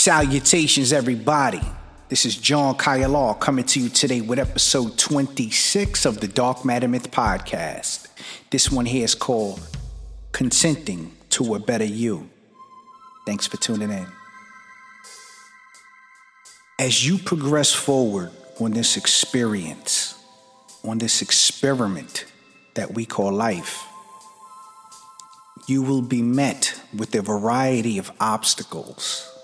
Salutations, everybody. This is John Kayalaw coming to you today with episode 26 of the Dark Matter Myth podcast. This one here is called Consenting to a Better You. Thanks for tuning in. As you progress forward on this experience, on this experiment that we call life, you will be met with a variety of obstacles.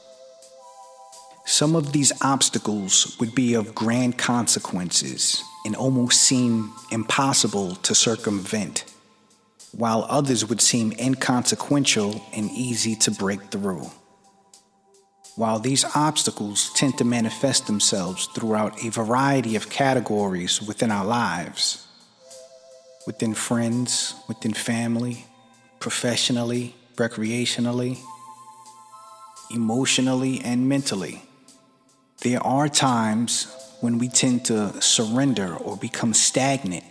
Some of these obstacles would be of grand consequences and almost seem impossible to circumvent, while others would seem inconsequential and easy to break through. While these obstacles tend to manifest themselves throughout a variety of categories within our lives, within friends, within family, professionally, recreationally, emotionally, and mentally. There are times when we tend to surrender or become stagnant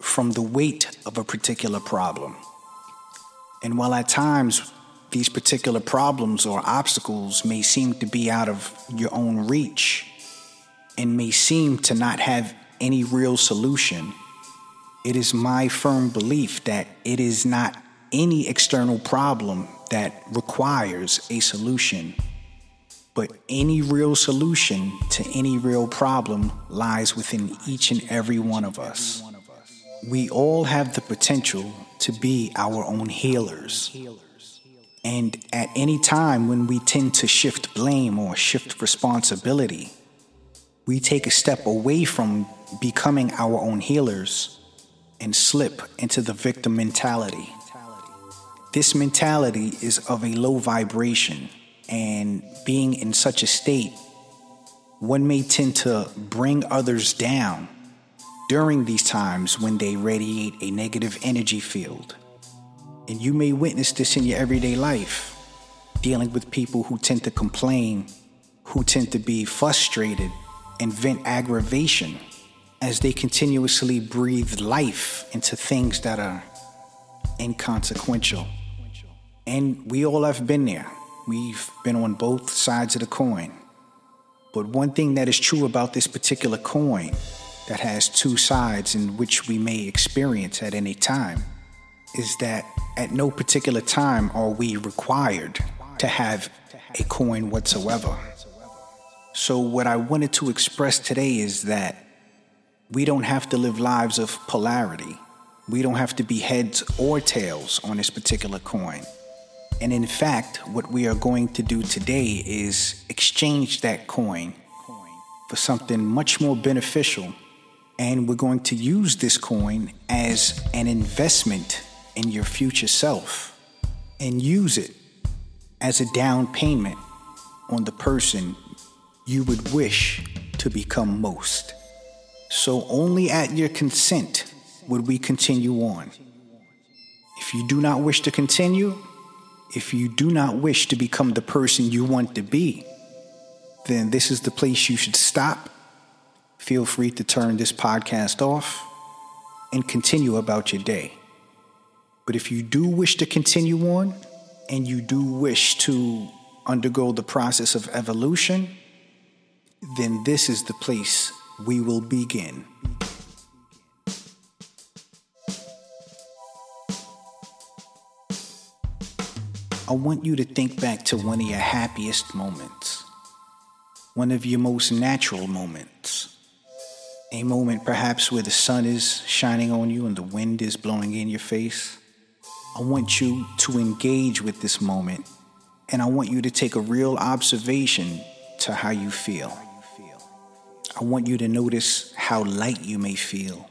from the weight of a particular problem. And while at times these particular problems or obstacles may seem to be out of your own reach and may seem to not have any real solution, it is my firm belief that it is not any external problem that requires a solution, but any real solution to any real problem lies within each and every one of us. We all have the potential to be our own healers. And at any time when we tend to shift blame or shift responsibility, we take a step away from becoming our own healers and slip into the victim mentality. This mentality is of a low vibration, and being in such a state, one may tend to bring others down during these times when they radiate a negative energy field. And you may witness this in your everyday life, dealing with people who tend to complain, who tend to be frustrated and vent aggravation as they continuously breathe life into things that are inconsequential. And we all have been there. We've been on both sides of the coin. But one thing that is true about this particular coin that has two sides in which we may experience at any time is that at no particular time are we required to have a coin whatsoever. So, what I wanted to express today is that we don't have to live lives of polarity. We don't have to be heads or tails on this particular coin. And in fact, what we are going to do today is exchange that coin for something much more beneficial. And we're going to use this coin as an investment in your future self and use it as a down payment on the person you would wish to become most. So, only at your consent would we continue on. If you do not wish to continue, if you do not wish to become the person you want to be, then this is the place you should stop. Feel free to turn this podcast off and continue about your day. But if you do wish to continue on and you do wish to undergo the process of evolution, then this is the place we will begin. I want you to think back to one of your happiest moments, one of your most natural moments. A moment perhaps where the sun is shining on you and the wind is blowing in your face. I want you to engage with this moment and I want you to take a real observation to how you feel. I want you to notice how light you may feel,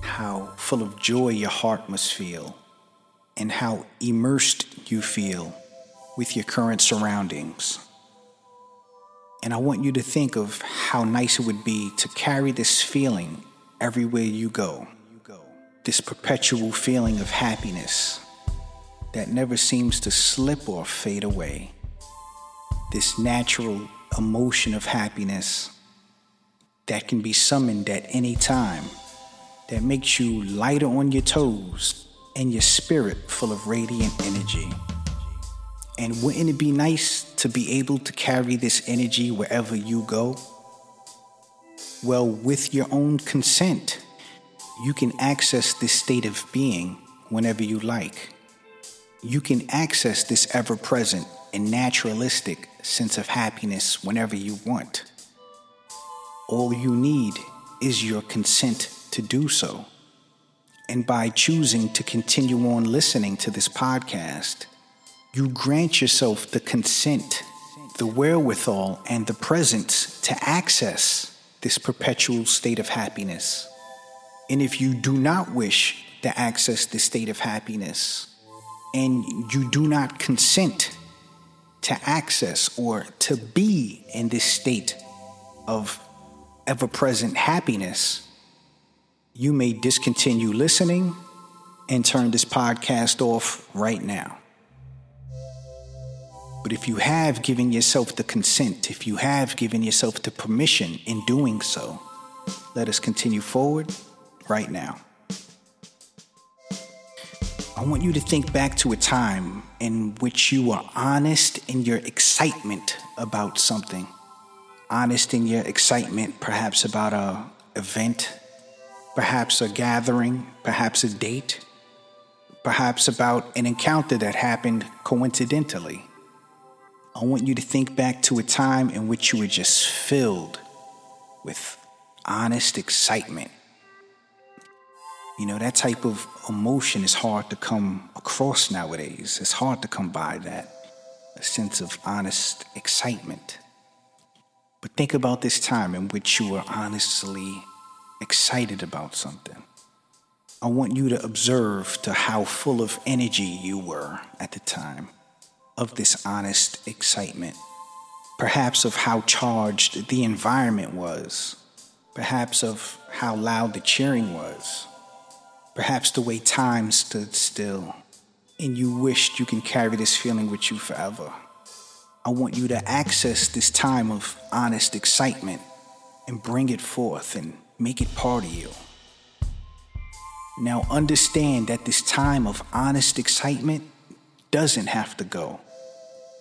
how full of joy your heart must feel and how immersed you feel with your current surroundings. And I want you to think of how nice it would be to carry this feeling everywhere you go. This perpetual feeling of happiness that never seems to slip or fade away. This natural emotion of happiness that can be summoned at any time, that makes you lighter on your toes and your spirit full of radiant energy. And wouldn't it be nice to be able to carry this energy wherever you go? Well, with your own consent, you can access this state of being whenever you like. You can access this ever present and naturalistic sense of happiness whenever you want. All you need is your consent to do so. And by choosing to continue on listening to this podcast, you grant yourself the consent, the wherewithal, and the presence to access this perpetual state of happiness. And if you do not wish to access this state of happiness, and you do not consent to access or to be in this state of ever present happiness, you may discontinue listening and turn this podcast off right now. But if you have given yourself the consent, if you have given yourself the permission in doing so, let us continue forward right now. I want you to think back to a time in which you were honest in your excitement about something. Honest in your excitement, perhaps about a event, perhaps a gathering, perhaps a date, perhaps about an encounter that happened coincidentally. I want you to think back to a time in which you were just filled with honest excitement you know, that type of emotion is hard to come across nowadays. It's hard to come by that, a sense of honest excitement. But think about this time in which you were honestly excited about something. I want you to observe to how full of energy you were at the time of this honest excitement. Perhaps of how charged the environment was. Perhaps of how loud the cheering was Perhaps the way time stood still, and you wished you can carry this feeling with you forever. I want you to access this time of honest excitement and bring it forth and make it part of you. Now, understand that this time of honest excitement doesn't have to go.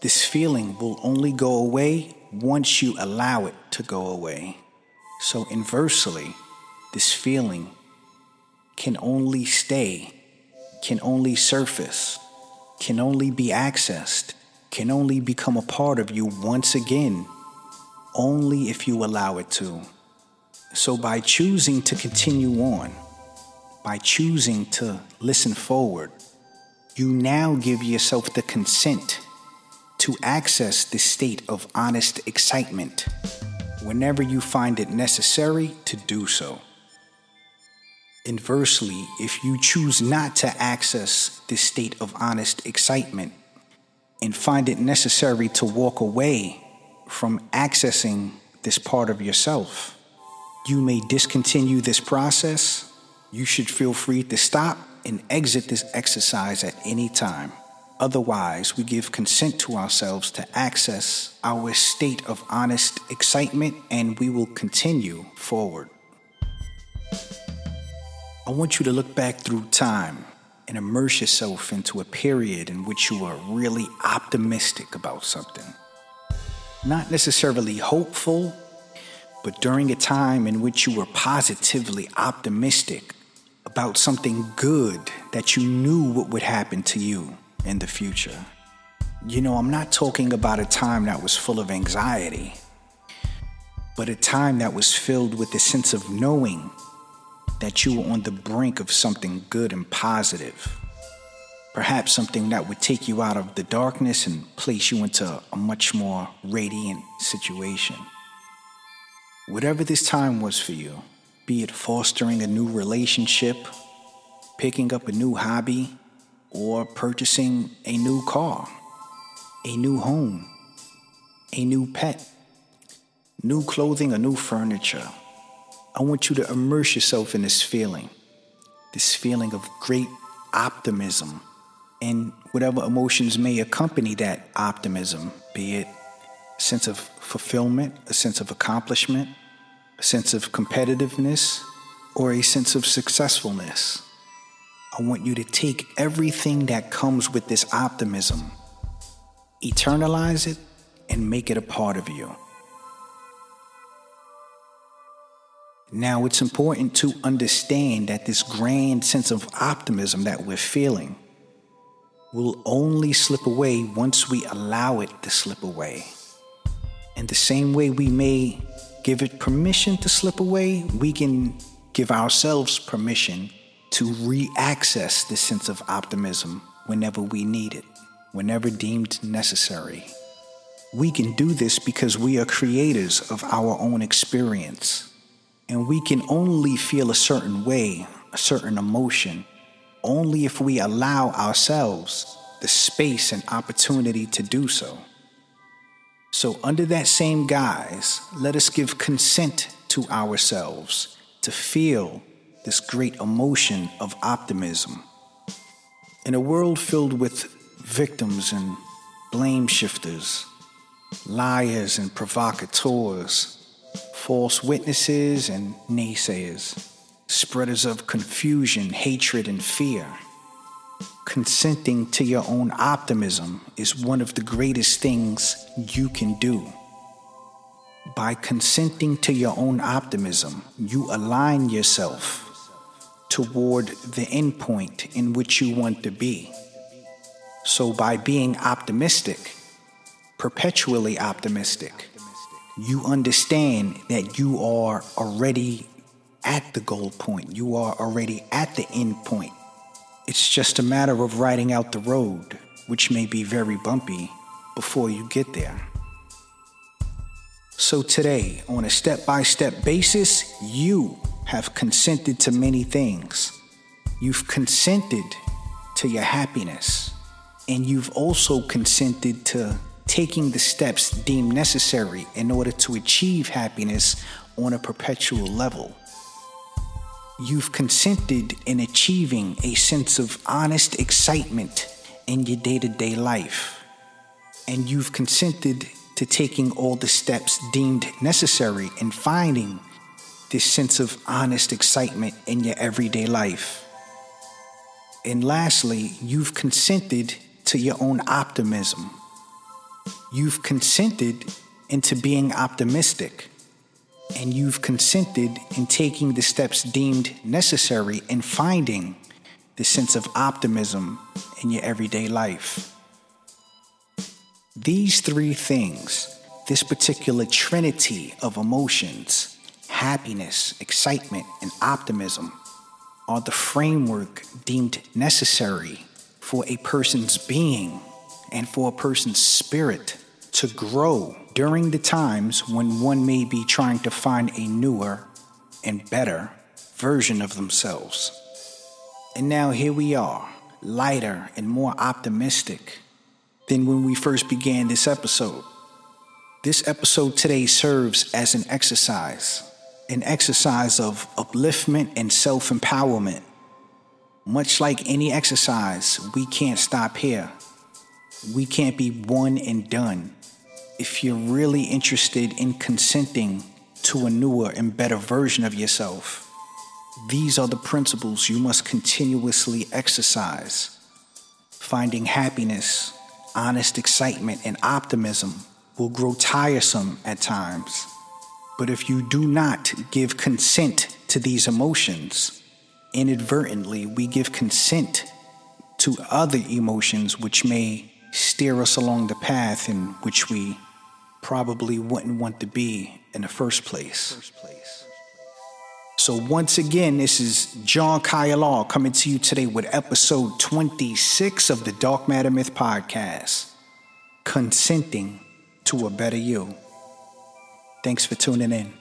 This feeling will only go away once you allow it to go away. So, inversely, this feeling can only stay, can only surface, can only be accessed, can only become a part of you once again, only if you allow it to. So, by choosing to continue on, by choosing to listen forward, you now give yourself the consent to access this state of honest excitement whenever you find it necessary to do so. Inversely, if you choose not to access this state of honest excitement and find it necessary to walk away from accessing this part of yourself, you may discontinue this process. You should feel free to stop and exit this exercise at any time. Otherwise, we give consent to ourselves to access our state of honest excitement and we will continue forward. I want you to look back through time and immerse yourself into a period in which you were really optimistic about something. Not necessarily hopeful, but during a time in which you were positively optimistic about something good that you knew what would happen to you in the future. You know, I'm not talking about a time that was full of anxiety, but a time that was filled with the sense of knowing that you were on the brink of something good and positive. Perhaps something that would take you out of the darkness and place you into a much more radiant situation. Whatever this time was for you, be it fostering a new relationship, picking up a new hobby, or purchasing a new car, a new home, a new pet, new clothing, or new furniture I want you to immerse yourself in this feeling, this feeling of great optimism, and whatever emotions may accompany that optimism, be it sense of fulfillment, a sense of accomplishment, a sense of competitiveness, or a sense of successfulness. I want you to take everything that comes with this optimism eternalize it, and make it a part of you. Now, it's important to understand that this grand sense of optimism that we're feeling will only slip away once we allow it to slip away. In the same way we may give it permission to slip away, we can give ourselves permission to re access this sense of optimism whenever we need it, whenever deemed necessary. We can do this because we are creators of our own experience. And we can only feel a certain way, a certain emotion, only if we allow ourselves the space and opportunity to do so. So, under that same guise, let us give consent to ourselves to feel this great emotion of optimism. In a world filled with victims and blame shifters, liars and provocateurs, false witnesses and naysayers, spreaders of confusion, hatred, and fear. Consenting to your own optimism is one of the greatest things you can do. By consenting to your own optimism, you align yourself toward the endpoint in which you want to be. So, by being optimistic, perpetually optimistic, you understand that you are already at the goal point. You are already at the end point. It's just a matter of riding out the road, which may be very bumpy, before you get there. So, today, on a step by step basis, you have consented to many things. You've consented to your happiness, and you've also consented to taking the steps deemed necessary in order to achieve happiness on a perpetual level. You've consented in achieving a sense of honest excitement in your day to day life. And you've consented to taking all the steps deemed necessary in finding this sense of honest excitement in your everyday life. And lastly, you've consented to your own optimism You've consented into being optimistic, and you've consented in taking the steps deemed necessary in finding the sense of optimism in your everyday life. These three things, this particular trinity of emotions, happiness, excitement, and optimism, are the framework deemed necessary for a person's being and for a person's spirit to grow during the times when one may be trying to find a newer and better version of themselves. And now here we are, lighter and more optimistic than when we first began this episode. This episode today serves as an exercise, an exercise of upliftment and self empowerment. Much like any exercise, we can't stop here. We can't be one and done if you're really interested in consenting to a newer and better version of yourself, these are the principles you must continuously exercise. Finding happiness, honest excitement, and optimism will grow tiresome at times. But if you do not give consent to these emotions, inadvertently we give consent to other emotions which may steer us along the path in which we probably wouldn't want to be in the first place. So, once again, this is John Kyle coming to you today with episode 26 of the Dark Matter Myth podcast Consenting to a Better You. Thanks for tuning in.